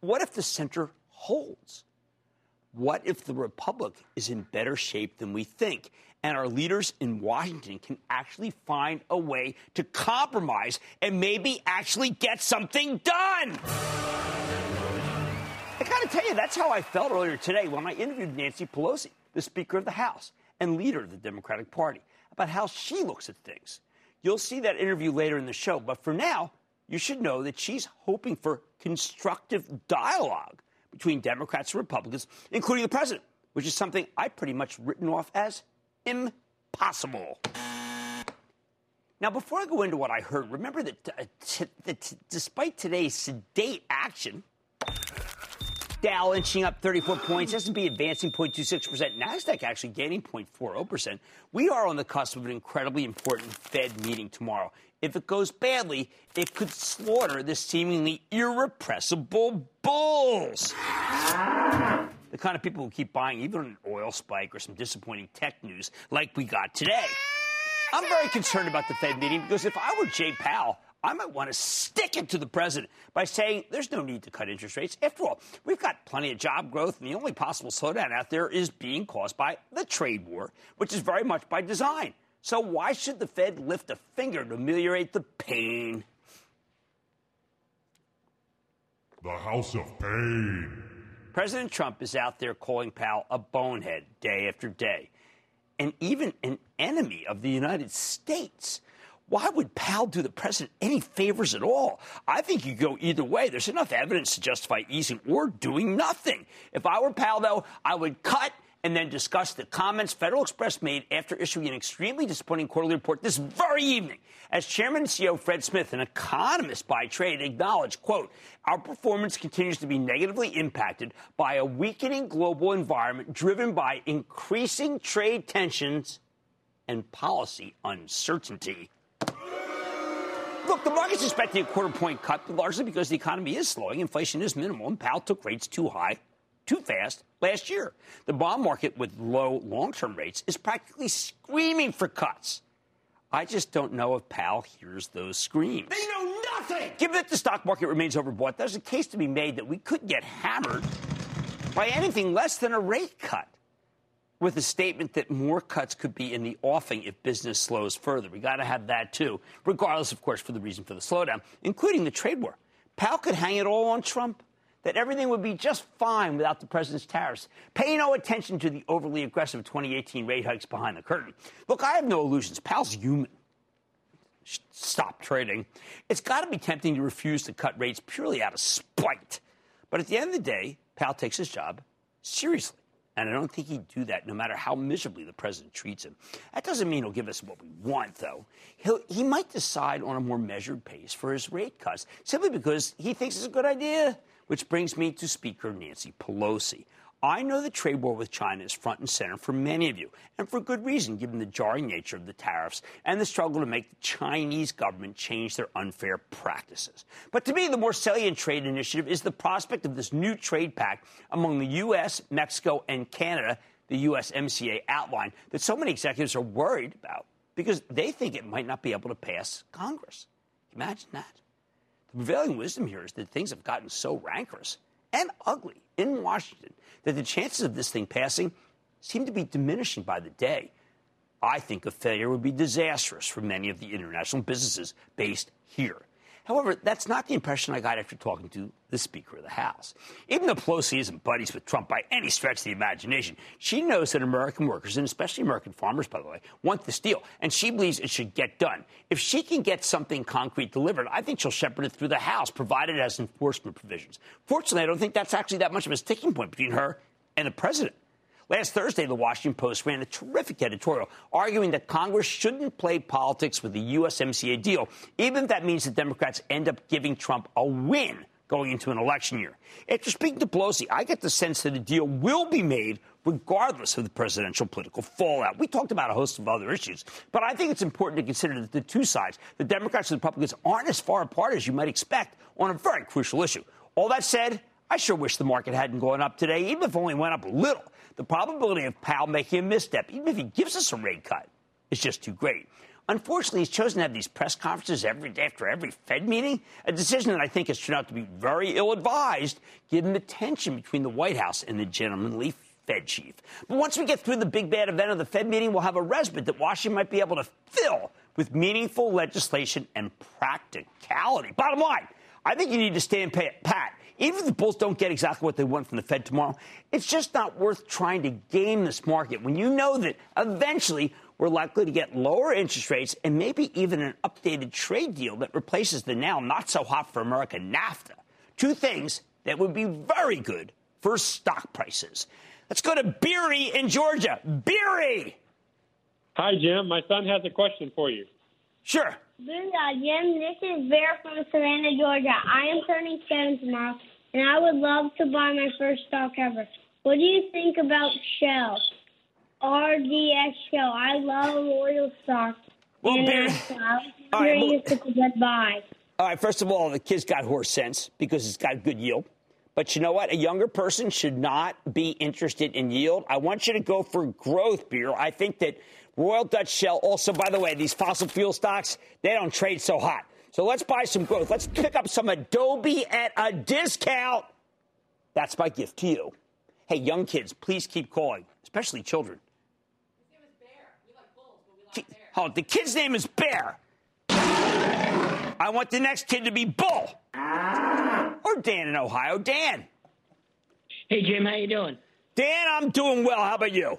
What if the center holds? What if the Republic is in better shape than we think? And our leaders in Washington can actually find a way to compromise and maybe actually get something done. I got to tell you, that's how I felt earlier today when I interviewed Nancy Pelosi, the Speaker of the House and leader of the Democratic Party, about how she looks at things. You'll see that interview later in the show, but for now, you should know that she's hoping for constructive dialogue between Democrats and Republicans, including the president, which is something I pretty much written off as impossible. Now, before I go into what I heard, remember that, uh, t- that t- despite today's sedate action, Dow inching up 34 points, S&P advancing 0.26%, Nasdaq actually gaining 0.40%. We are on the cusp of an incredibly important Fed meeting tomorrow. If it goes badly, it could slaughter the seemingly irrepressible bulls. The kind of people who keep buying even an oil spike or some disappointing tech news like we got today. I'm very concerned about the Fed meeting because if I were Jay Powell, I might want to stick it to the president by saying there's no need to cut interest rates. After all, we've got plenty of job growth, and the only possible slowdown out there is being caused by the trade war, which is very much by design. So why should the Fed lift a finger to ameliorate the pain? The House of Pain. President Trump is out there calling Powell a bonehead day after day, and even an enemy of the United States. Why would Powell do the president any favors at all? I think you go either way. There's enough evidence to justify easing or doing nothing. If I were Powell, though, I would cut and then discuss the comments Federal Express made after issuing an extremely disappointing quarterly report this very evening. As Chairman and CEO Fred Smith, an economist by trade, acknowledged, quote, our performance continues to be negatively impacted by a weakening global environment driven by increasing trade tensions and policy uncertainty. Look, the market's expecting a quarter point cut, largely because the economy is slowing, inflation is minimal, and Powell took rates too high too fast last year. The bond market with low long term rates is practically screaming for cuts. I just don't know if Powell hears those screams. They know nothing! Given that the stock market remains overbought, there's a case to be made that we could get hammered by anything less than a rate cut. With a statement that more cuts could be in the offing if business slows further. We got to have that too, regardless, of course, for the reason for the slowdown, including the trade war. Powell could hang it all on Trump that everything would be just fine without the president's tariffs. Pay no attention to the overly aggressive 2018 rate hikes behind the curtain. Look, I have no illusions. Powell's human. Stop trading. It's got to be tempting to refuse to cut rates purely out of spite. But at the end of the day, Powell takes his job seriously. And I don't think he'd do that no matter how miserably the president treats him. That doesn't mean he'll give us what we want, though. He'll, he might decide on a more measured pace for his rate cuts simply because he thinks it's a good idea. Which brings me to Speaker Nancy Pelosi. I know the trade war with China is front and center for many of you, and for good reason, given the jarring nature of the tariffs and the struggle to make the Chinese government change their unfair practices. But to me, the more salient trade initiative is the prospect of this new trade pact among the U.S., Mexico, and Canada, the USMCA outline, that so many executives are worried about because they think it might not be able to pass Congress. Imagine that. The prevailing wisdom here is that things have gotten so rancorous and ugly in Washington that the chances of this thing passing seem to be diminishing by the day. I think a failure would be disastrous for many of the international businesses based here. However, that's not the impression I got after talking to the Speaker of the House. Even though Pelosi isn't buddies with Trump by any stretch of the imagination, she knows that American workers, and especially American farmers, by the way, want this deal, and she believes it should get done. If she can get something concrete delivered, I think she'll shepherd it through the House, provided it has enforcement provisions. Fortunately, I don't think that's actually that much of a sticking point between her and the president. Last Thursday, the Washington Post ran a terrific editorial arguing that Congress shouldn't play politics with the USMCA deal, even if that means the Democrats end up giving Trump a win going into an election year. After speaking to Pelosi, I get the sense that a deal will be made regardless of the presidential political fallout. We talked about a host of other issues, but I think it's important to consider that the two sides, the Democrats and the Republicans, aren't as far apart as you might expect on a very crucial issue. All that said, I sure wish the market hadn't gone up today, even if it only went up a little. The probability of Powell making a misstep, even if he gives us a rate cut, is just too great. Unfortunately, he's chosen to have these press conferences every day after every Fed meeting, a decision that I think has turned out to be very ill advised given the tension between the White House and the gentlemanly Fed chief. But once we get through the big bad event of the Fed meeting, we'll have a respite that Washington might be able to fill with meaningful legislation and practicality. Bottom line, I think you need to stay in pat. Even if the bulls don't get exactly what they want from the Fed tomorrow, it's just not worth trying to game this market when you know that eventually we're likely to get lower interest rates and maybe even an updated trade deal that replaces the now not so hot for America NAFTA. Two things that would be very good for stock prices. Let's go to Beery in Georgia. Beery! Hi, Jim. My son has a question for you. Sure. Booyah, Jim. This is Bear from Savannah, Georgia. I am turning seven tomorrow, and I would love to buy my first stock ever. What do you think about Shell? RDS Shell. I love oil stocks. Well, Bear- uh, All right, well- a buy. All right, first of all, the kid's got horse sense because it's got good yield. But you know what? A younger person should not be interested in yield. I want you to go for growth Bear. I think that Royal Dutch Shell, also, by the way, these fossil fuel stocks, they don't trade so hot. So let's buy some growth. Let's pick up some Adobe at a discount. That's my gift to you. Hey, young kids, please keep calling, especially children. Ki- Oh, the kid's name is Bear. I want the next kid to be Bull. Or Dan in Ohio. Dan. Hey Jim, how you doing? Dan, I'm doing well. How about you?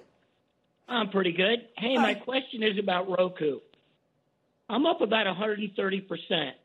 I'm pretty good. Hey, my question is about Roku. I'm up about 130 percent.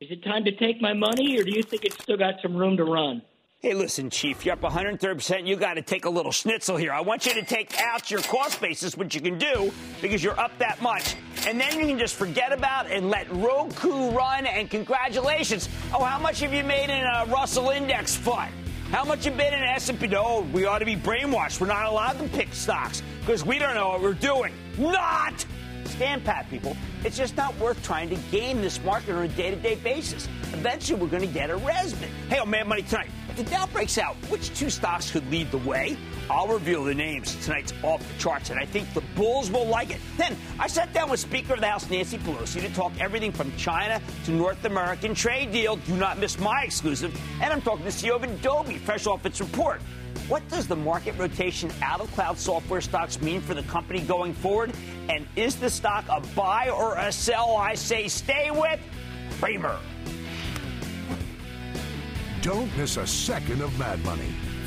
Is it time to take my money, or do you think it's still got some room to run? Hey, listen, Chief, you're up 130%. You got to take a little schnitzel here. I want you to take out your cost basis, which you can do because you're up that much. And then you can just forget about and let Roku run. And congratulations. Oh, how much have you made in a Russell Index fund? How much you been in S&P? No, oh, we ought to be brainwashed. We're not allowed to pick stocks because we don't know what we're doing. Not! Stand pat, people. It's just not worth trying to game this market on a day to day basis. Eventually, we're going to get a respite. Hey, on Mad Money tonight, if the Dow breaks out, which two stocks could lead the way? I'll reveal the names. Tonight's off the charts, and I think the Bulls will like it. Then, I sat down with Speaker of the House Nancy Pelosi to talk everything from China to North American trade deal. Do not miss my exclusive. And I'm talking to CEO of Adobe, fresh off its report. What does the market rotation out of cloud software stocks mean for the company going forward? And is the stock a buy or a sell? I say stay with Cramer. Don't miss a second of Mad Money.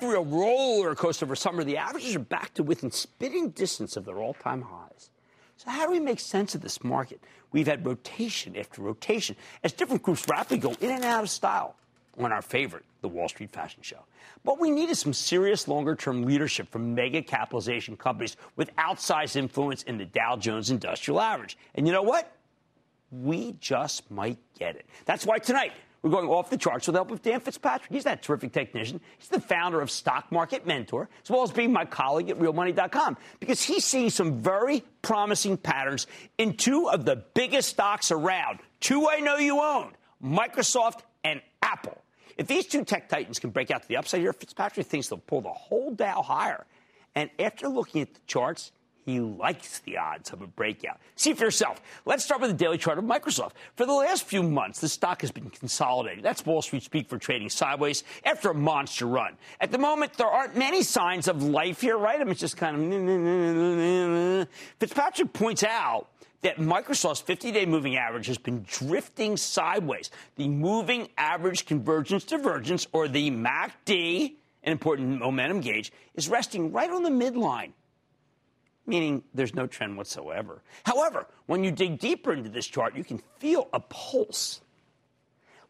After a roller coaster over summer, the averages are back to within spitting distance of their all time highs. So, how do we make sense of this market? We've had rotation after rotation as different groups rapidly go in and out of style on our favorite, the Wall Street Fashion Show. But we needed some serious longer term leadership from mega capitalization companies with outsized influence in the Dow Jones Industrial Average. And you know what? we just might get it. That's why tonight we're going off the charts with the help of Dan Fitzpatrick. He's that terrific technician. He's the founder of Stock Market Mentor, as well as being my colleague at realmoney.com, because he's seeing some very promising patterns in two of the biggest stocks around. Two I know you own Microsoft and Apple. If these two tech titans can break out to the upside here, Fitzpatrick thinks they'll pull the whole Dow higher. And after looking at the charts, he likes the odds of a breakout. See for yourself. Let's start with the daily chart of Microsoft. For the last few months, the stock has been consolidating. That's Wall Street speak for trading sideways after a monster run. At the moment, there aren't many signs of life here, right? I mean, it's just kind of. Fitzpatrick points out that Microsoft's 50 day moving average has been drifting sideways. The moving average convergence divergence, or the MACD, an important momentum gauge, is resting right on the midline, meaning there's no trend whatsoever. However, when you dig deeper into this chart, you can feel a pulse.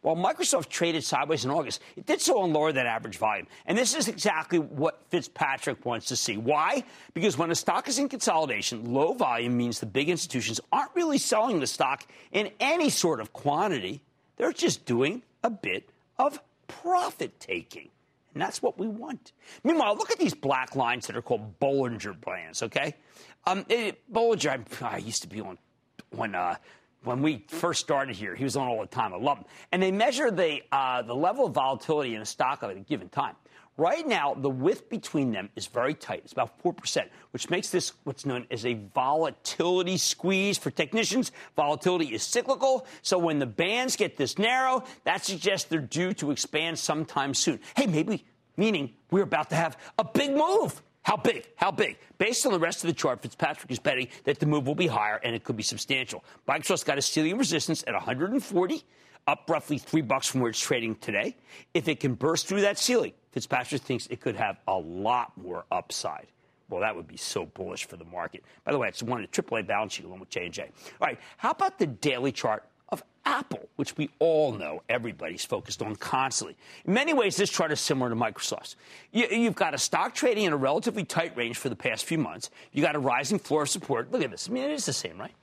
While Microsoft traded sideways in August, it did so on lower than average volume. And this is exactly what Fitzpatrick wants to see. Why? Because when a stock is in consolidation, low volume means the big institutions aren't really selling the stock in any sort of quantity. They're just doing a bit of profit taking. And that's what we want. Meanwhile, look at these black lines that are called Bollinger Bands, okay? Um, it, Bollinger, I, I used to be on when uh, when we first started here. He was on all the time. I love him. And they measure the, uh, the level of volatility in a stock at a given time. Right now, the width between them is very tight. It's about 4%, which makes this what's known as a volatility squeeze. For technicians, volatility is cyclical. So when the bands get this narrow, that suggests they're due to expand sometime soon. Hey, maybe, meaning we're about to have a big move. How big? How big? Based on the rest of the chart, Fitzpatrick is betting that the move will be higher and it could be substantial. Microsoft's got a ceiling resistance at 140, up roughly three bucks from where it's trading today. If it can burst through that ceiling, Fitzpatrick thinks it could have a lot more upside. Well, that would be so bullish for the market. By the way, it's one of the AAA balance sheet along with J&J. All right, how about the daily chart of Apple, which we all know everybody's focused on constantly. In many ways, this chart is similar to Microsoft's. You, have got a stock trading in a relatively tight range for the past few months. You got a rising floor of support. Look at this. I mean, it is the same, right?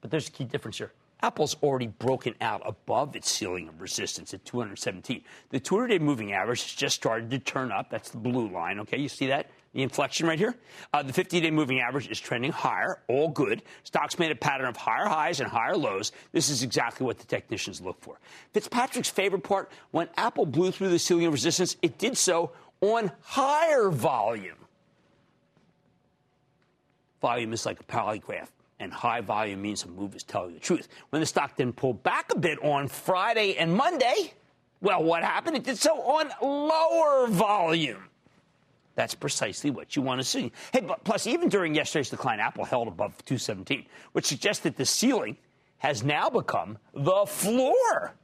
But there's a key difference here. Apple's already broken out above its ceiling of resistance at 217. The 200 day moving average has just started to turn up. That's the blue line. Okay, you see that? The inflection right here. Uh, the 50 day moving average is trending higher. All good. Stocks made a pattern of higher highs and higher lows. This is exactly what the technicians look for. Fitzpatrick's favorite part when Apple blew through the ceiling of resistance, it did so on higher volume. Volume is like a polygraph and high volume means a move is telling the truth. When the stock then pulled back a bit on Friday and Monday, well, what happened? It did so on lower volume. That's precisely what you want to see. Hey, but plus, even during yesterday's decline, Apple held above 217, which suggests that the ceiling has now become the floor.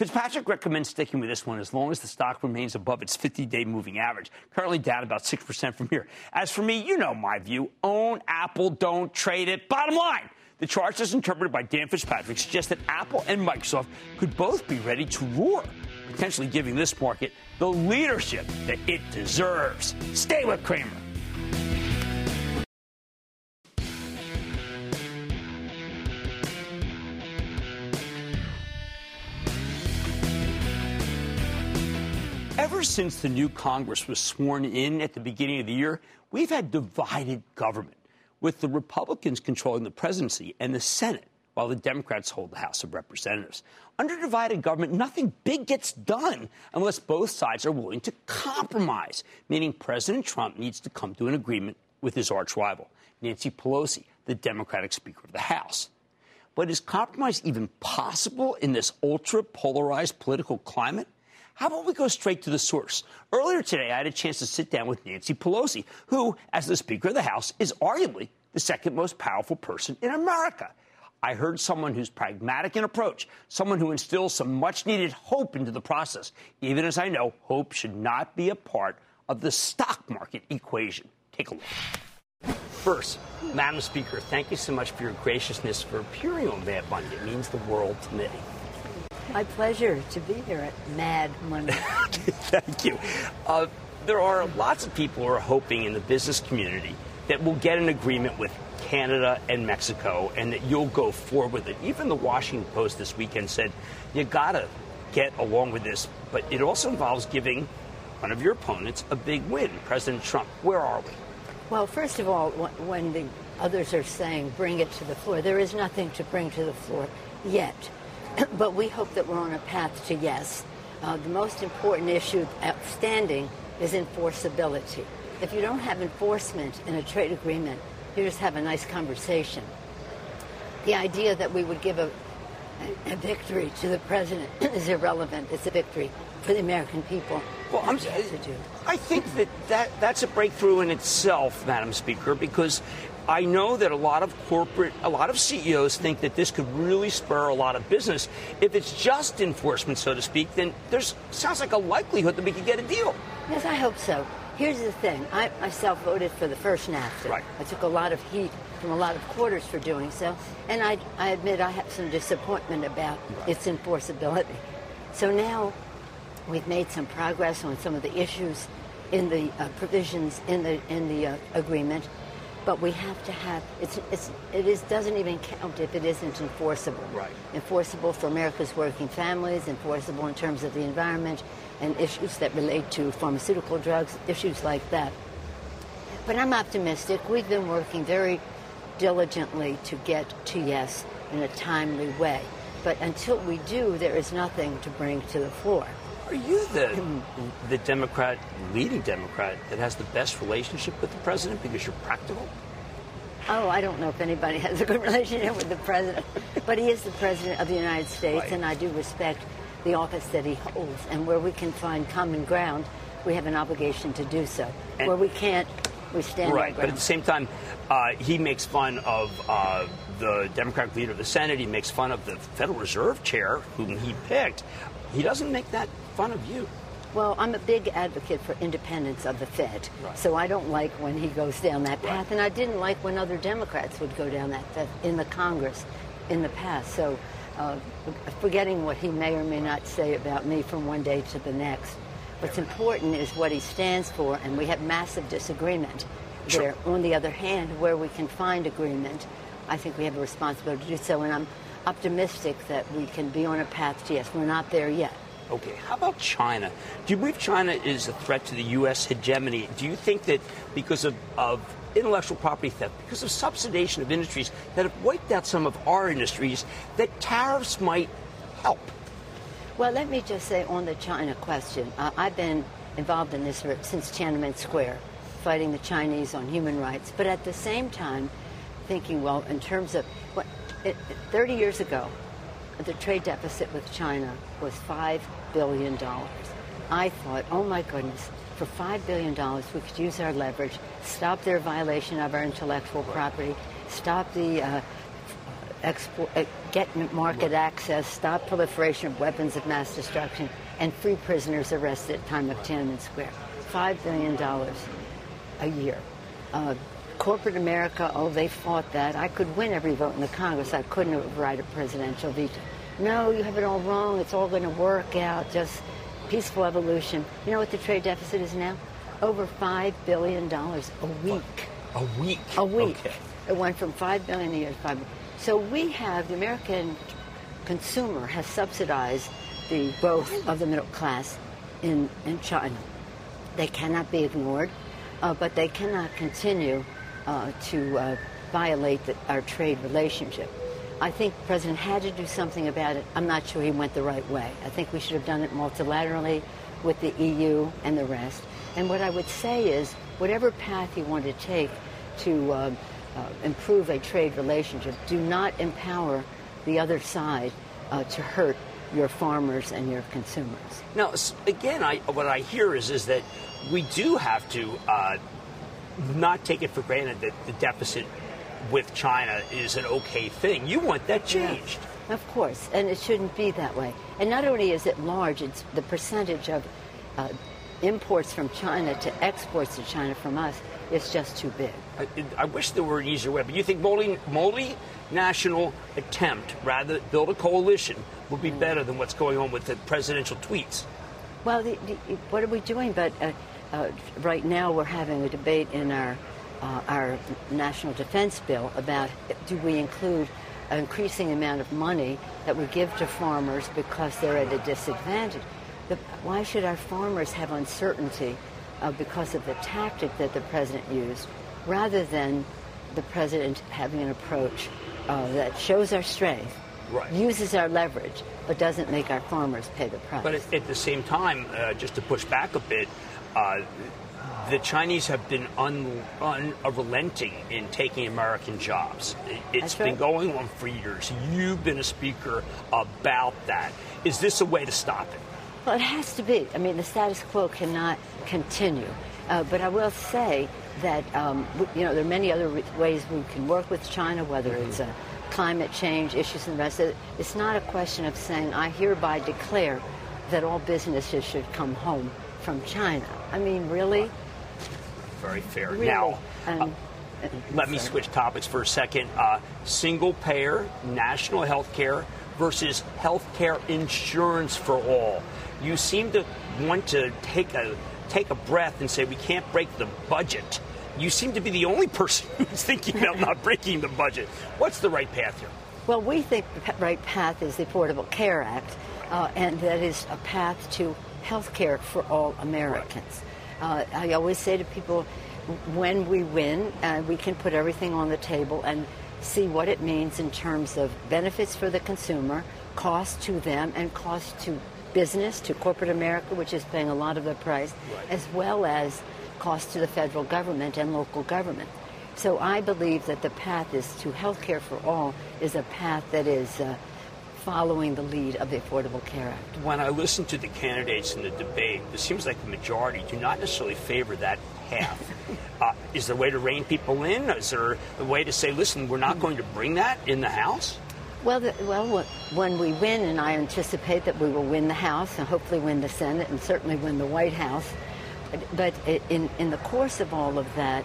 Fitzpatrick recommends sticking with this one as long as the stock remains above its 50 day moving average, currently down about 6% from here. As for me, you know my view own Apple, don't trade it. Bottom line. The charts, as interpreted by Dan Fitzpatrick, suggest that Apple and Microsoft could both be ready to roar, potentially giving this market the leadership that it deserves. Stay with Cramer. Since the new Congress was sworn in at the beginning of the year, we've had divided government, with the Republicans controlling the presidency and the Senate, while the Democrats hold the House of Representatives. Under divided government, nothing big gets done unless both sides are willing to compromise, meaning President Trump needs to come to an agreement with his arch rival, Nancy Pelosi, the Democratic Speaker of the House. But is compromise even possible in this ultra polarized political climate? How about we go straight to the source? Earlier today, I had a chance to sit down with Nancy Pelosi, who, as the Speaker of the House, is arguably the second most powerful person in America. I heard someone who's pragmatic in approach, someone who instills some much needed hope into the process, even as I know hope should not be a part of the stock market equation. Take a look. First, Madam Speaker, thank you so much for your graciousness for appearing on Mad Monday. It means the world to me. My pleasure to be here at Mad Monday. Thank you. Uh, there are lots of people who are hoping in the business community that we'll get an agreement with Canada and Mexico and that you'll go forward with it. Even the Washington Post this weekend said you got to get along with this, but it also involves giving one of your opponents a big win, President Trump. Where are we? Well, first of all, when the others are saying bring it to the floor, there is nothing to bring to the floor yet. but we hope that we're on a path to yes. Uh, the most important issue outstanding is enforceability. If you don't have enforcement in a trade agreement, you just have a nice conversation. The idea that we would give a, a victory to the president is irrelevant. It's a victory for the American people. Well, I'm, I think that, that that's a breakthrough in itself, Madam Speaker, because I know that a lot of corporate, a lot of CEOs think that this could really spur a lot of business. If it's just enforcement, so to speak, then there's sounds like a likelihood that we could get a deal. Yes, I hope so. Here's the thing. I myself voted for the first NAFTA. Right. I took a lot of heat from a lot of quarters for doing so, and I, I admit I have some disappointment about its enforceability. So now we've made some progress on some of the issues in the uh, provisions in the in the uh, agreement, but we have to have it's it's it is doesn't even count if it isn't enforceable. Right. Enforceable for America's working families, enforceable in terms of the environment and issues that relate to pharmaceutical drugs, issues like that. But I'm optimistic. We've been working very diligently to get to yes in a timely way. But until we do, there is nothing to bring to the floor. Are you the the Democrat, leading Democrat, that has the best relationship with the president because you're practical? Oh, I don't know if anybody has a good relationship with the president, but he is the president of the United States, Right. and I do respect the office that he holds. And where we can find common ground, we have an obligation to do so. And- where we can't, we stand Right, but at the same time, uh, he makes fun of uh, the Democratic leader of the Senate. He makes fun of the Federal Reserve chair, whom he picked. He doesn't make that fun of you. Well, I'm a big advocate for independence of the Fed. Right. So I don't like when he goes down that path. Right. And I didn't like when other Democrats would go down that path in the Congress in the past. So uh, forgetting what he may or may not say about me from one day to the next. What's important is what he stands for, and we have massive disagreement Sure. there. On the other hand, where we can find agreement, I think we have a responsibility to do so. And I'm optimistic that we can be on a path to yes. We're not there yet. Okay, how about China? Do you believe China is a threat to the U.S. hegemony? Do you think that because of, of intellectual property theft, because of subsidization of industries that have wiped out some of our industries, that tariffs might help? Well, let me just say on the China question, uh, I've been involved in this since Tiananmen Square, fighting the Chinese on human rights, but at the same time, thinking, well, in terms of what, it, 30 years ago, the trade deficit with China was $5 billion. I thought, oh my goodness, for $5 billion, we could use our leverage, stop their violation of our intellectual property, stop the uh, export, uh, get market access, stop proliferation of weapons of mass destruction, and free prisoners arrested at time of Tiananmen Square. $5 billion a year. Uh, corporate America, oh, they fought that. I could win every vote in the Congress. I couldn't override a presidential veto. No, you have it all wrong. It's all going to work out. Just peaceful evolution. You know what the trade deficit is now? Over $5 billion a week. A week. A week. Okay. It went from five billion a year to five. billion. So we have the American consumer has subsidized the growth of the middle class in in China. They cannot be ignored, uh, but they cannot continue to uh, violate the, our trade relationship. I think the president had to do something about it. I'm not sure he went the right way. I think we should have done it multilaterally with the EU and the rest. And what I would say is, whatever path you want to take to uh, uh, improve a trade relationship, do not empower the other side uh, to hurt your farmers and your consumers. Now, again, I, what I hear is is that we do have to uh, not take it for granted that the deficit with China is an okay thing. You want that changed. Of course, and it shouldn't be that way. And not only is it large, it's the percentage of uh, imports from China to exports to China from us is just too big. I, I wish there were an easier way, but you think multi, multinational attempt, rather build a coalition, would be better than what's going on with the presidential tweets? Well, the, the, what are we doing? But uh, uh, right now we're having a debate in our uh, our national defense bill about do we include an increasing amount of money that we give to farmers because they're at a disadvantage. The, why should our farmers have uncertainty uh, because of the tactic that the president used, rather than the president having an approach uh, that shows our strength, Right. uses our leverage, but doesn't make our farmers pay the price? But at, at the same time, uh, just to push back a bit, uh, the Chinese have been un, unrelenting in taking American jobs. It, it's That's been right. going on for years. You've been a speaker about that. Is this a way to stop it? Well, it has to be. I mean, the status quo cannot continue. Uh, but I will say that um, you know there are many other ways we can work with China, whether mm-hmm. it's uh, climate change issues and the rest of it. It's not a question of saying I hereby declare that all businesses should come home from China. I mean, really? Very fair. Really? Now, uh, let me switch topics for a second. Uh, single payer, national health care versus health care insurance for all. You seem to want to take a take a breath and say we can't break the budget. You seem to be the only person who's thinking about not breaking the budget. What's the right path here? Well, we think the right path is the Affordable Care Act, uh, and that is a path to health care for all Americans. Uh, I always say to people, when we win, uh, we can put everything on the table and see what it means in terms of benefits for the consumer, cost to them, and cost to business, to corporate America, which is paying a lot of the price, right. as well as cost to the federal government and local government. So I believe that the path is to health care for all is a path that is uh, following the lead of the Affordable Care Act. When I listen to the candidates in the debate, it seems like the majority do not necessarily favor that path. uh, is there a way to rein people in? Is there a way to say, listen, we're not going to bring that in the House? Well, the, well, when we win, and I anticipate that we will win the House and hopefully win the Senate and certainly win the White House. But in, in the course of all of that,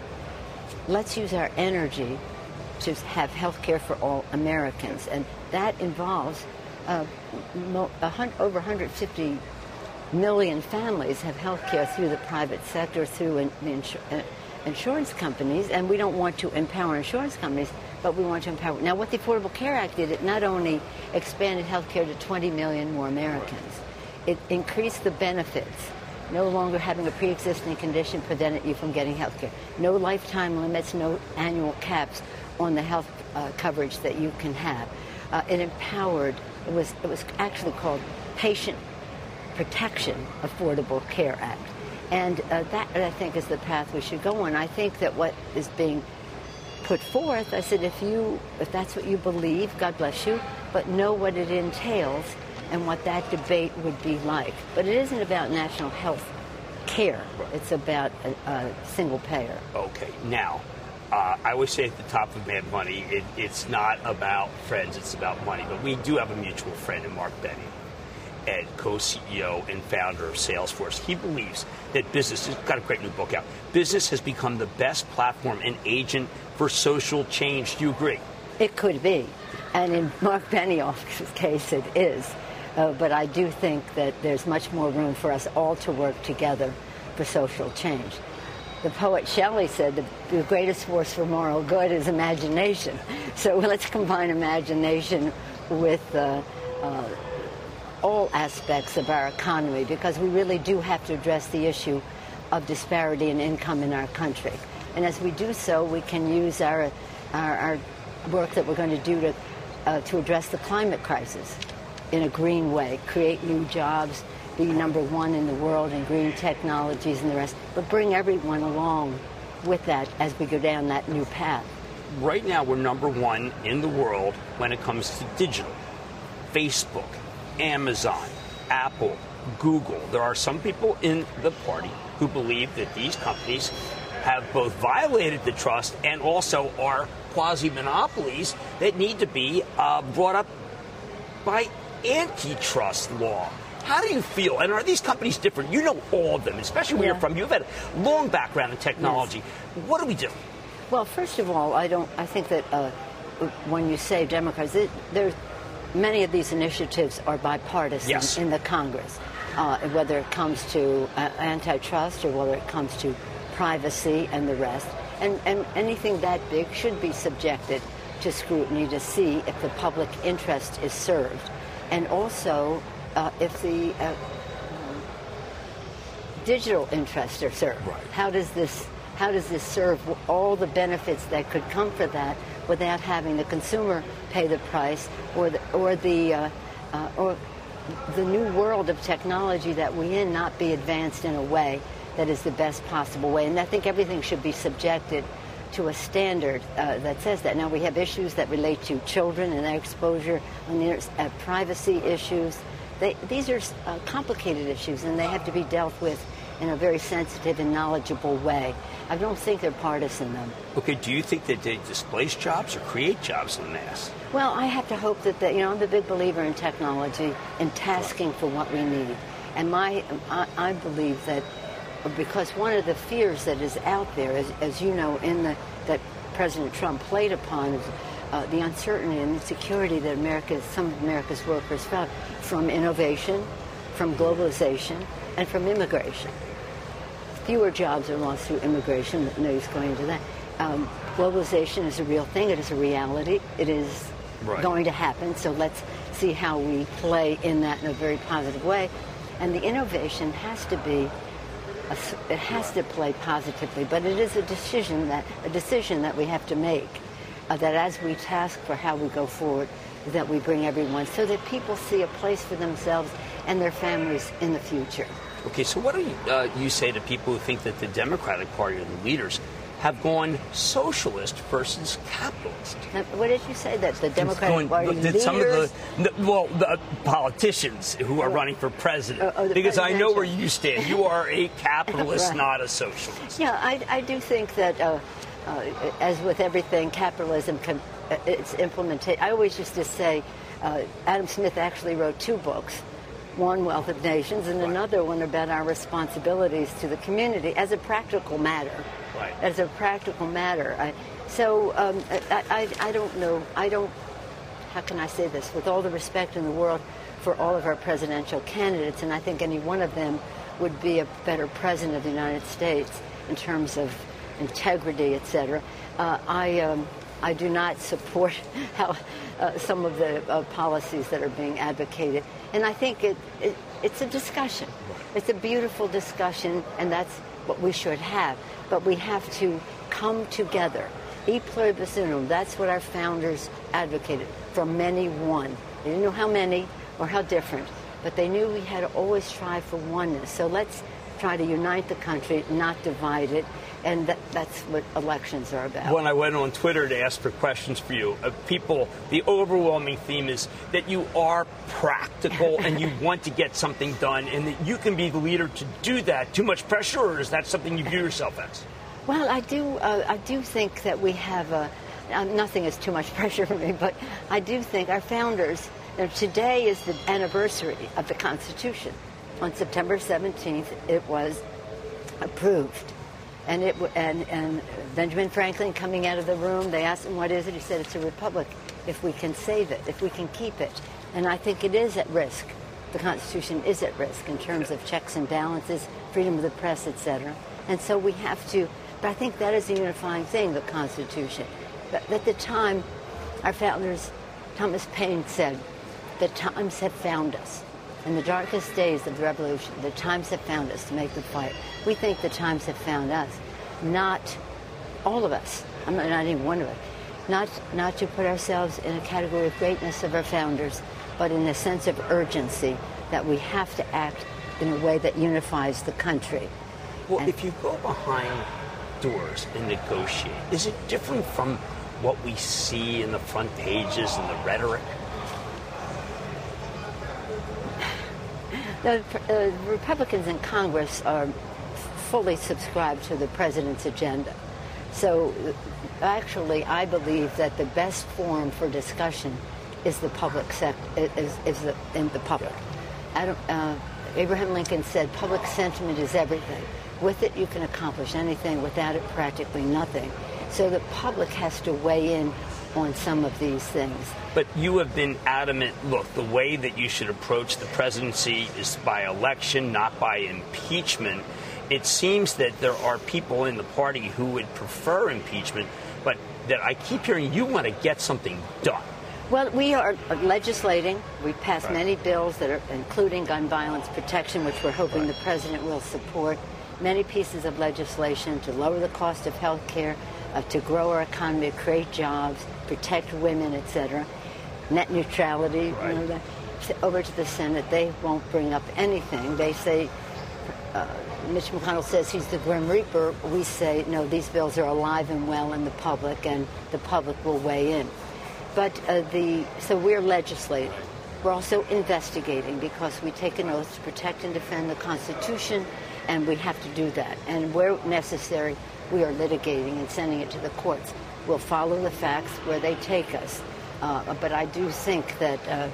let's use our energy to have health care for all Americans. And that involves uh, over 150 million families have health care through the private sector, through in, uh, insurance companies, and we don't want to empower insurance companies, but we want to empower. Now, what the Affordable Care Act did, it not only expanded health care to 20 million more Americans, it increased the benefits no longer having a pre-existing condition prevented you from getting health care. No lifetime limits, no annual caps on the health uh, coverage that you can have. Uh, it empowered, it was, it was actually called Patient Protection Affordable Care Act. And uh, that, I think, is the path we should go on. I think that what is being put forth, I said, if you, if that's what you believe, God bless you, but know what it entails and what that debate would be like. But it isn't about national health care. It's about a, a single payer. Okay. Now, uh, I always say at the top of Mad Money, it, it's not about friends, it's about money. But we do have a mutual friend in Mark Benioff, and co-CEO and founder of Salesforce. He believes that business has got a great new book out. Business has become the best platform and agent for social change. Do you agree? It could be. And in Mark Benioff's case, it is. Uh, but I do think that there's much more room for us all to work together for social change. The poet Shelley said the, greatest force for moral good is imagination. So let's combine imagination with uh, uh, all aspects of our economy because we really do have to address the issue of disparity in income in our country. And as we do so, we can use our, our, our work that we're going to do to, uh, to address the climate crisis in a green way, create new jobs, be number one in the world in green technologies and the rest, but bring everyone along with that as we go down that new path. Right now, we're number one in the world when it comes to digital. Facebook, Amazon, Apple, Google. There are some people in the party who believe that these companies have both violated the trust and also are quasi monopolies that need to be uh, brought up by antitrust law. How do you feel? And are these companies different? You know all of them, especially where yeah. you're from. You've had a long background in technology. Yes. What do we do? Well, first of all, I don't. I think that uh, when you say Democrats, it, there's many of these initiatives are bipartisan yes. in the Congress, uh, whether it comes to uh, antitrust or whether it comes to privacy and the rest. And, and anything that big should be subjected to scrutiny to see if the public interest is served and also uh, if the uh, digital interests are served. Right. How does this how does this serve all the benefits that could come for that without having the consumer pay the price or the or the uh, uh or the new world of technology that we in not be advanced in a way that is the best possible way. And I think everything should be subjected to a standard uh, that says that. Now, we have issues that relate to children and their exposure, and there's uh, privacy issues. They, these are uh, complicated issues, and they have to be dealt with in a very sensitive and knowledgeable way. I don't think they're partisan, though. Okay, do you think that they displace jobs or create jobs in the mass? Well, I have to hope that, the, you know, I'm a big believer in technology and tasking for what we need. And my, I, I believe that because one of the fears that is out there, as, as you know, in the, that President Trump played upon is uh, the uncertainty and insecurity that America, some of America's workers felt from innovation, from globalization, and from immigration. Fewer jobs are lost through immigration. No use going into that. Um, globalization is a real thing. It is a reality. It is Right. going to happen. So let's see how we play in that in a very positive way. And the innovation has to be it has to play positively, but it is a decision that a decision that we have to make. Uh, that as we task for how we go forward, that we bring everyone so that people see a place for themselves and their families in the future. Okay, so what do you, uh, you say to people who think that the Democratic Party or the leaders have gone socialist versus capitalist? Now, what did you say that the Democratic Going- Party that some of the, well, the politicians who are Right. running for president, Oh, oh, because I know where you stand. You are a capitalist, Right. not a socialist. Yeah, I, I do think that, uh, uh, as with everything, capitalism can uh, its implementation. I always used to say, uh, Adam Smith actually wrote two books. One, Wealth of Nations, and another one about our responsibilities to the community as a practical matter. Right. As a practical matter. I, so um, I, I, I don't know. I don't how can I say this, with all the respect in the world for all of our presidential candidates, and I think any one of them would be a better president of the United States in terms of integrity, etc. Uh, I, um, I do not support how uh, some of the uh, policies that are being advocated, and I think it, it, it's a discussion. It's a beautiful discussion, and that's what we should have. But we have to come together. E pluribus unum, that's what our founders advocated. From many, one. They didn't know how many or how different, but they knew we had to always try for oneness. So let's try to unite the country, not divide it. And that, that's what elections are about. When I went on Twitter to ask for questions for you, uh, people, the overwhelming theme is that you are practical and you want to get something done, and that you can be the leader to do that. Too much pressure, or is that something you view yourself as? Well, I do. Uh, I do think that we have a. Uh, nothing is too much pressure for me, but I do think our founders. You know, today is the anniversary of the Constitution. On September 17th, it was approved, and it and and Benjamin Franklin coming out of the room. They asked him, "What is it?" He said, "It's a republic. If we can save it, if we can keep it." And I think it is at risk. The Constitution is at risk in terms of checks and balances, freedom of the press, etc. And so we have to. But I think that is a unifying thing, the Constitution. But at the time, our founders, Thomas Paine said, the times have found us. In the darkest days of the revolution, the times have found us to make the fight. We think the times have found us, not all of us. I'm not, not even one of us. Not, not to put ourselves in a category of greatness of our founders, but in a sense of urgency that we have to act in a way that unifies the country. Well, And- if you go behind doors and negotiate, is it different from what we see in the front pages and the rhetoric? The uh, Republicans in Congress are fully subscribed to the president's agenda. So, uh, actually, I believe that the best forum for discussion is the public sector, is, is the, in the public. Uh, Abraham Lincoln said, "Public sentiment is everything. With it, you can accomplish anything. Without it, practically nothing." So the public has to weigh in on some of these things. But you have been adamant. Look, the way that you should approach the presidency is by election, not by impeachment. It seems that there are people in the party who would prefer impeachment, but that I keep hearing you want to get something done. Well, we are legislating. We've passed Right. many bills that are including gun violence protection, which we're hoping the president will support. Many pieces of legislation to lower the cost of health care, uh, to grow our economy, create jobs, protect women, etc. Net neutrality. You know, that. Over to the Senate, they won't bring up anything. They say uh, Mitch McConnell says he's the Grim Reaper. We say, no, these bills are alive and well in the public, and the public will weigh in. But uh, the so we're legislating. We're also investigating because we take an oath to protect and defend the Constitution and we have to do that. And where necessary, we are litigating and sending it to the courts. We'll follow the facts where they take us. Uh, but I do think that uh,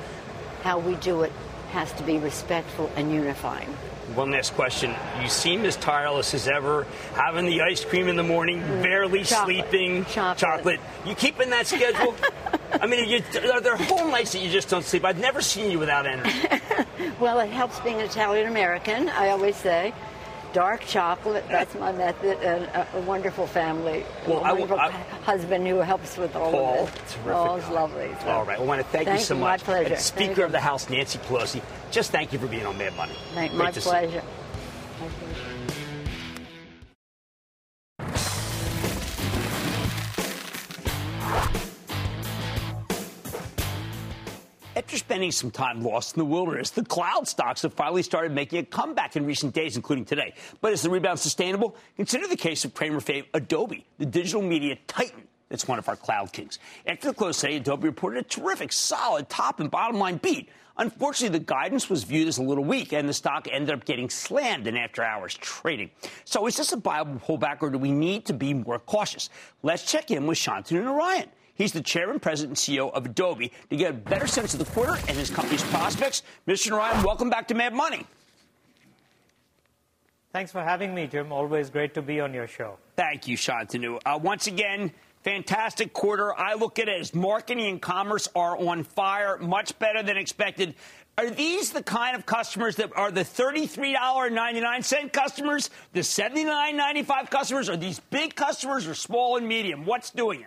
how we do it has to be respectful and unifying. One last question. You seem as tireless as ever, having the ice cream in the morning, mm. barely chocolate. sleeping, chocolate. chocolate. You keeping that schedule? I mean, you, are there whole nights that you just don't sleep? I've never seen you without energy. well, it helps being an Italian American, I always say dark chocolate. That's my method. And a, a wonderful family. Well, a wonderful I, I, husband who helps with all Paul, of this. Oh, it's lovely. So. All right. I want to thank, thank you so you, much. My pleasure. And Speaker of the House, Nancy Pelosi, just thank you for being on Mad Money. Thank, my pleasure. Spending some time lost in the wilderness, the cloud stocks have finally started making a comeback in recent days, including today. But is the rebound sustainable? Consider the case of Cramer fame Adobe, the digital media titan that's one of our cloud kings. After the close today, Adobe reported a terrific, solid top and bottom line beat. Unfortunately, the guidance was viewed as a little weak, and the stock ended up getting slammed in after hours trading. So, is this a viable pullback, or do we need to be more cautious? Let's check in with Shantanu Narayan. He's the chairman, president, and CEO of Adobe to get a better sense of the quarter and his company's prospects. Mr. Narayan, welcome back to Mad Money. Thanks for having me, Jim. Always great to be on your show. Thank you, Shantanu. Uh, once again, fantastic quarter. I look at it as marketing and commerce are on fire, much better than expected. Are these the kind of customers that are the $33.99 customers, the $79.95 customers? Are these big customers or small and medium? What's doing it?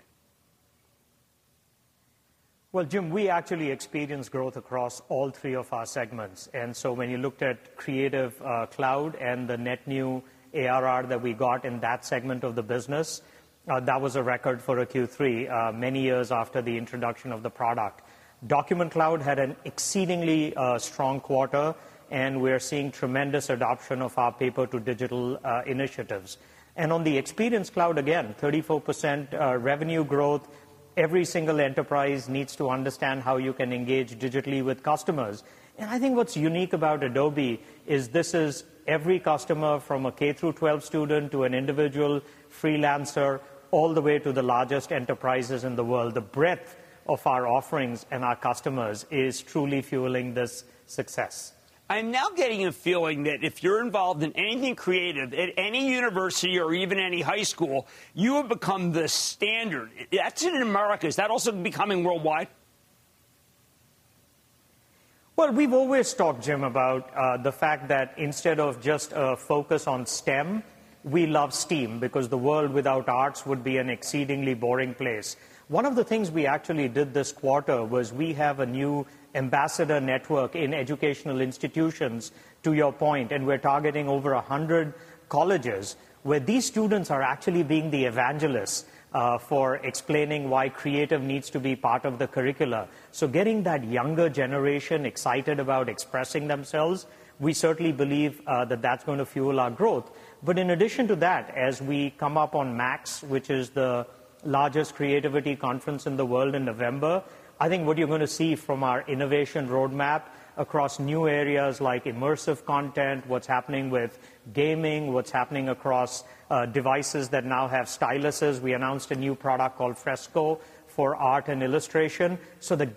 Well, Jim, we actually experienced growth across all three of our segments. And so when you looked at Creative uh, Cloud and the net new ARR that we got in that segment of the business, uh, that was a record for a Q3 uh, many years after the introduction of the product. Document Cloud had an exceedingly uh, strong quarter, and we're seeing tremendous adoption of our paper to digital uh, initiatives. And on the Experience Cloud, again, 34% uh, revenue growth, every single enterprise needs to understand how you can engage digitally with customers. And I think what's unique about Adobe is this is every customer from a K through 12 student to an individual freelancer, all the way to the largest enterprises in the world. The breadth of our offerings and our customers is truly fueling this success. I'm now getting a feeling that if you're involved in anything creative at any university or even any high school, you have become the standard. That's in America. Is that also becoming worldwide? Well, we've always talked, Jim, about uh, the fact that instead of just a focus on STEM, we love STEAM because the world without arts would be an exceedingly boring place. One of the things we actually did this quarter was we have a new ambassador network in educational institutions, to your point, and we're targeting over 100 colleges where these students are actually being the evangelists uh, for explaining why creative needs to be part of the curricula. So getting that younger generation excited about expressing themselves, we certainly believe uh, that that's going to fuel our growth. But in addition to that, as we come up on MAX, which is the largest creativity conference in the world in November, I think what you're going to see from our innovation roadmap across new areas like immersive content, what's happening with gaming, what's happening across uh, devices that now have styluses. We announced a new product called Fresco for art and illustration. So the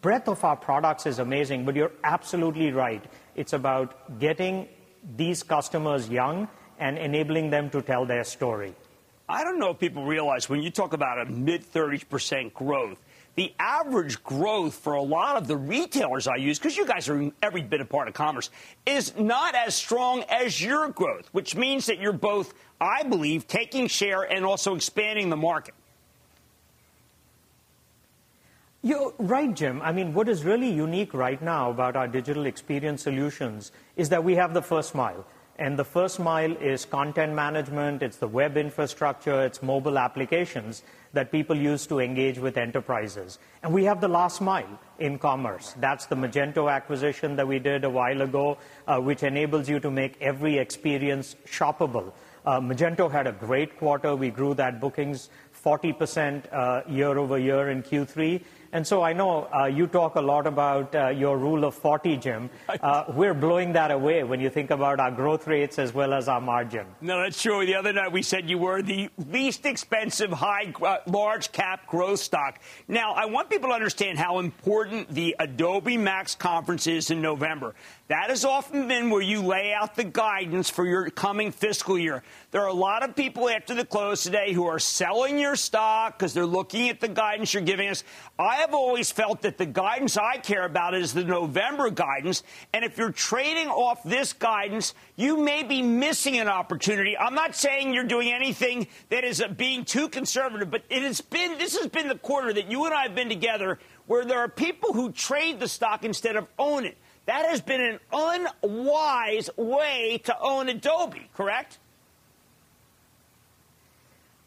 breadth of our products is amazing, but you're absolutely right. It's about getting these customers young and enabling them to tell their story. I don't know if people realize when you talk about a mid 30% growth, the average growth for a lot of the retailers I use, because you guys are every bit a part of commerce, is not as strong as your growth, which means that you're both, I believe, taking share and also expanding the market. You're right, Jim. I mean, what is really unique right now about our digital experience solutions is that we have the first mile. And the first mile is content management, it's the web infrastructure, it's mobile applications that people use to engage with enterprises. And we have the last mile in commerce. That's the Magento acquisition that we did a while ago, uh, which enables you to make every experience shoppable. Uh, Magento had a great quarter. We grew that bookings 40% uh, year over year in Q3. And so I know uh, you talk a lot about uh, your rule of 40, Jim. Uh, we're blowing that away when you think about our growth rates as well as our margin. No, that's true. The other night we said you were the least expensive high, uh, large cap growth stock. Now, I want people to understand how important the Adobe Max conference is in November. That has often been where you lay out the guidance for your coming fiscal year. There are a lot of people after the close today who are selling your stock because they're looking at the guidance you're giving us. I have always felt that the guidance I care about is the November guidance. And if you're trading off this guidance, you may be missing an opportunity. I'm not saying you're doing anything that is uh, being too conservative, but it has been, this has been the quarter that you and I have been together where there are people who trade the stock instead of own it. That has been an unwise way to own Adobe, correct?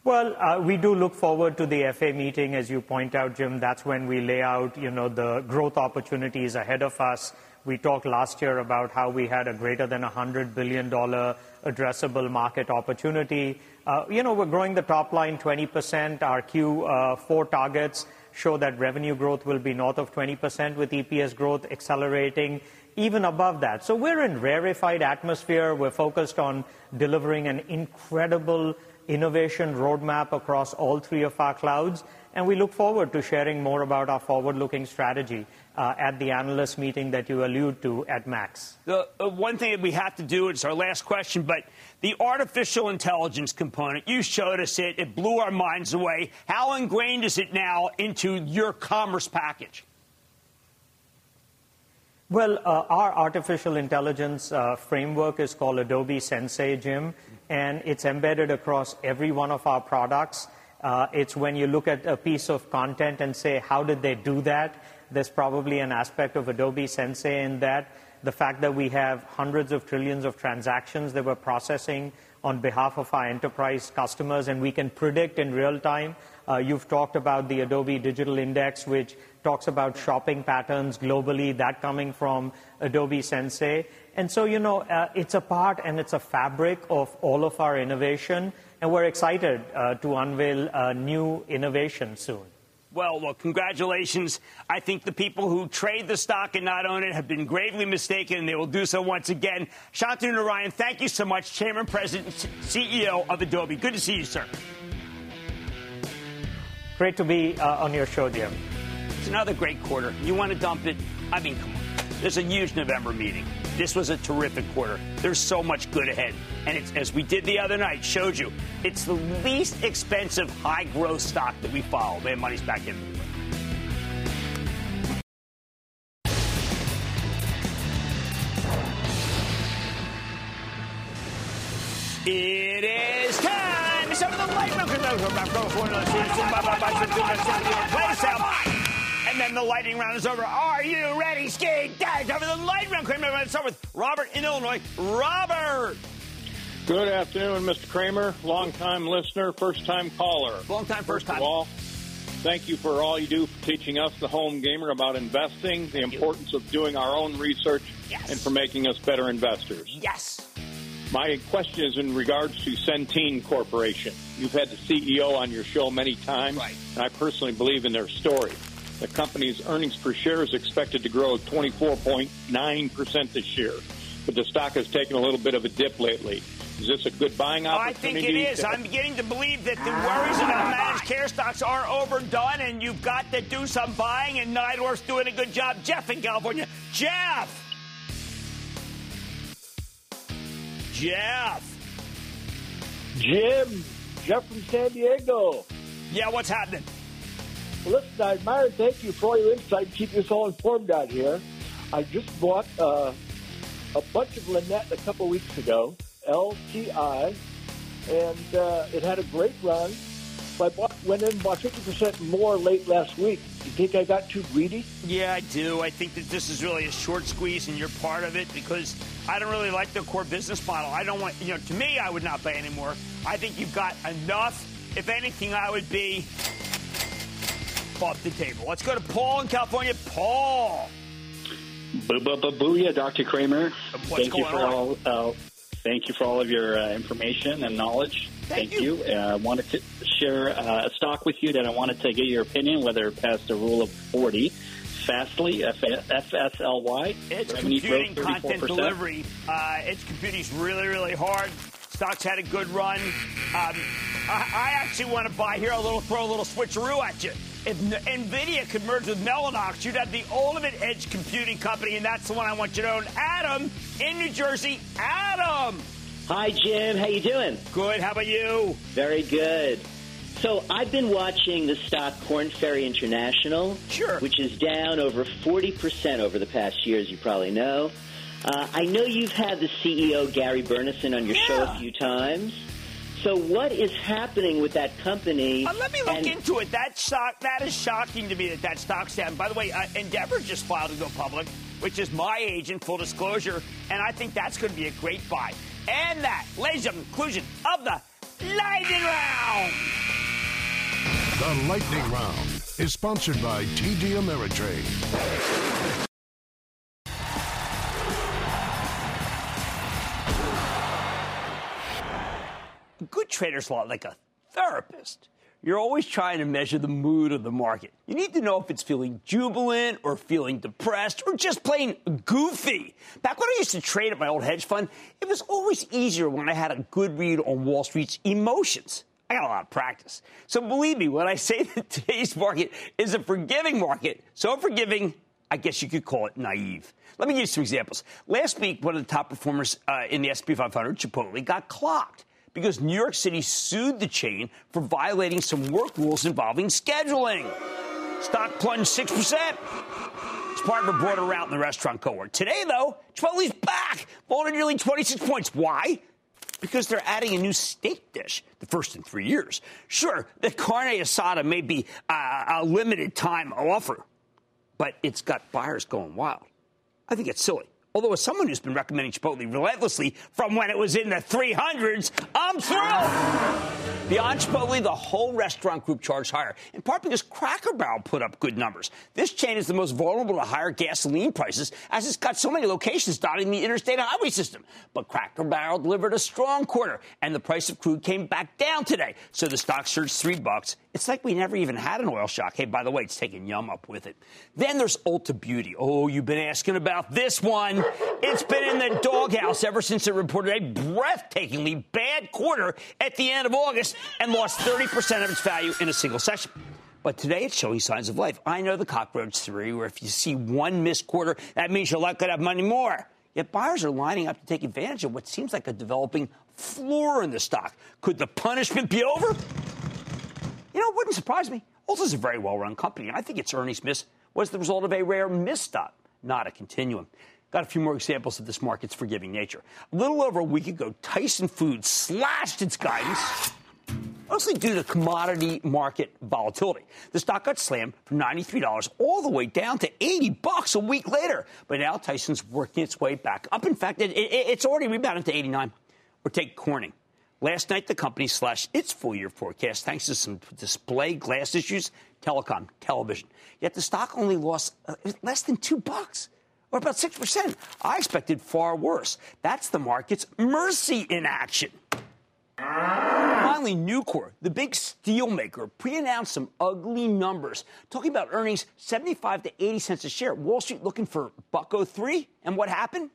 Well, uh, we do look forward to the FA meeting, as you point out, Jim. That's when we lay out, you know, the growth opportunities ahead of us. We talked last year about how we had a greater than $100 billion addressable market opportunity. Uh, you know, we're growing the top line 20%. Our Q4 uh, targets show that revenue growth will be north of 20% with EPS growth accelerating even above that. So we're in rarefied atmosphere. We're focused on delivering an incredible innovation roadmap across all three of our clouds. And we look forward to sharing more about our forward-looking strategy uh, at the analyst meeting that you allude to at Max. The uh, one thing that we have to do, it's our last question, but the artificial intelligence component, you showed us it. It blew our minds away. How ingrained is it now into your commerce package? Well, uh, our artificial intelligence uh, framework is called Adobe Sensei, Jim, and it's embedded across every one of our products. Uh, it's when you look at a piece of content and say, how did they do that? There's probably an aspect of Adobe Sensei in that. The fact that we have hundreds of trillions of transactions that we're processing on behalf of our enterprise customers, and we can predict in real time. Uh, you've talked about the Adobe Digital Index, which talks about shopping patterns globally, that coming from Adobe Sensei. And so, you know, uh, it's a part and it's a fabric of all of our innovation, and we're excited uh, to unveil new innovation soon. Well, well, congratulations. I think the people who trade the stock and not own it have been gravely mistaken, and they will do so once again. Shantanu Narayan, thank you so much, Chairman, President, CEO of Adobe. Good to see you, sir. Great to be uh, on your show, Jim. It's another great quarter. You want to dump it? I mean, come on. There's a huge November meeting. This was a terrific quarter. There's so much good ahead. And it's, as we did the other night, showed you, it's the least expensive high growth stock that we follow. Man, money's back in. It is. Some of the light and then the lightning round is over. Are you ready, skate? Time for the lightning round. Let's start with Robert in Illinois. Robert! Good afternoon, Mr. Cramer. Long time listener, first time caller. Long time, first, first time. Of all, thank you for all you do for teaching us, the home gamer, about investing, the importance of doing our own research, yes. and for making us better investors. Yes. My question is in regards to Centene Corporation. You've had the CEO on your show many times, right. and I personally believe in their story. The company's earnings per share is expected to grow 24.9% this year, but the stock has taken a little bit of a dip lately. Is this a good buying opportunity? I think it is. I'm beginning to believe that the worries about managed care stocks are overdone, and you've got to do some buying, and Neidorff's doing a good job. Jeff in California. Jeff! Jeff! Jim, Jeff from San Diego. Yeah, what's happening? Well, listen, I admire and thank you for all your insight and keeping us all informed out here. I just bought uh, a bunch of Lannett a couple weeks ago, LTI, and uh, it had a great run. So I bought, went in and bought 50% more late last week. You think I got too greedy? Yeah, I do. I think that this is really a short squeeze, and you're part of it because I don't really like the core business model. I don't want, you know, to me, I would not buy anymore. I think you've got enough. If anything, I would be off the table. Let's go to Paul in California. Paul. Booyah, Dr. Cramer. What's thank you for on? all. Uh, thank you for all of your uh, information and knowledge. Thank you. I uh, wanted to share uh, a stock with you that I wanted to get your opinion whether it passed the rule of 40. Fastly, F- FSLY. It's computing content delivery. Uh, it's computing's really, really hard. Stocks had a good run. Um, I, I actually want to buy here a little, throw a little switcheroo at you. If Nvidia could merge with Mellanox, you'd have the ultimate edge computing company, and that's the one I want you to own. Adam in New Jersey. Adam. Hi, Jim. How you doing? Good. How about you? Very good. So I've been watching the stock Korn Ferry International, sure. which is down over 40% over the past year, as you probably know. Uh, I know you've had the CEO, Gary Burnison, on your show a few times. So what is happening with that company? Uh, let me look And- into it. That shock, that is shocking to me that that stock's down. By the way, uh, Endeavor just filed to go public, which is my agent, full disclosure, and I think that's going to be a great buy. And that, ladies and conclusion of the lightning round. The Lightning Round is sponsored by TD Ameritrade. Good trader's a lot like a therapist. You're always trying to measure the mood of the market. You need to know if it's feeling jubilant or feeling depressed or just plain goofy. Back when I used to trade at my old hedge fund, it was always easier when I had a good read on Wall Street's emotions. I got a lot of practice. So believe me when I say that today's market is a forgiving market, so forgiving, I guess you could call it naive. Let me give you some examples. Last week, one of the top performers uh, in the SP 500, Chipotle, got clocked because New York City sued the chain for violating some work rules involving scheduling. Stock plunged 6%. It's part of a broader rout in the restaurant cohort. Today, though, Chipotle's back, falling nearly 26 points. Why? Because they're adding a new steak dish, the first in three years. Sure, the carne asada may be uh, a limited time offer, but it's got buyers going wild. I think it's silly. Although, as someone who's been recommending Chipotle relentlessly from when it was in the 300s, I'm thrilled. Beyond Chipotle, the whole restaurant group charged higher, in part because Cracker Barrel put up good numbers. This chain is the most vulnerable to higher gasoline prices, as it's got so many locations dotting the interstate highway system. But Cracker Barrel delivered a strong quarter, and the price of crude came back down today. So the stock surged three bucks. It's like we never even had an oil shock. Hey, by the way, it's taking Yum up with it. Then there's Ulta Beauty. Oh, you've been asking about this one. It's been in the doghouse ever since it reported a breathtakingly bad quarter at the end of August and lost 30% of its value in a single session. But today it's showing signs of life. I know the cockroach theory, where if you see one missed quarter, that means you're likely to have money more. Yet buyers are lining up to take advantage of what seems like a developing floor in the stock. Could the punishment be over? You know, it wouldn't surprise me. Ulta's a very well run company. And I think its earnings miss was the result of a rare misstop, not a continuum. Got a few more examples of this market's forgiving nature. A little over a week ago, Tyson Foods slashed its guidance, mostly due to commodity market volatility. The stock got slammed from $93 all the way down to 80 bucks a week later. But now Tyson's working its way back up. In fact, it, it, it's already rebounded to 89. Or take Corning. Last night, the company slashed its full year forecast thanks to some display glass issues, telecom, television. Yet the stock only lost uh, less than two bucks, or about 6%. I expected far worse. That's the market's mercy in action. Finally, Nucor, the big steel maker, pre-announced some ugly numbers, talking about earnings 75 to 80 cents a share. Wall Street looking for bucko oh three, and what happened?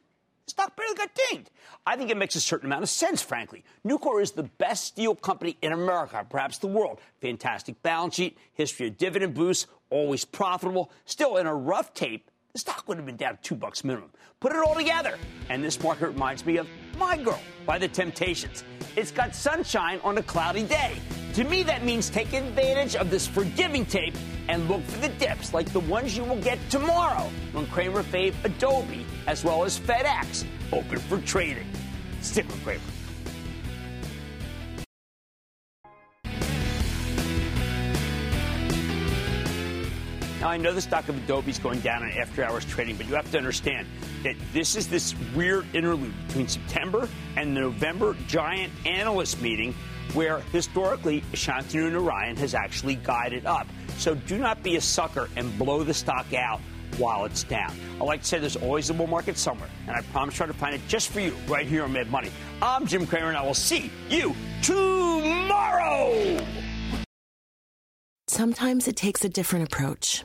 The stock barely got dinged. I think it makes a certain amount of sense, frankly. Nucor is the best steel company in America, perhaps the world. Fantastic balance sheet, history of dividend boosts, always profitable. Still, in a rough tape, the stock would have been down two bucks minimum. Put it all together, and this market reminds me of My Girl by The Temptations. It's got sunshine on a cloudy day. To me, that means take advantage of this forgiving tape and look for the dips like the ones you will get tomorrow when Cramer fave Adobe as well as FedEx open for trading. Stick with Cramer. Now, I know the stock of Adobe is going down in after hours trading, but you have to understand that this is this weird interlude between September and the November giant analyst meeting where historically Shantanu Narayan has actually guided up. So do not be a sucker and blow the stock out while it's down. I like to say there's always a bull market somewhere, and I promise try to find it just for you right here on Mad Money. I'm Jim Cramer, and I will see you tomorrow. Sometimes it takes a different approach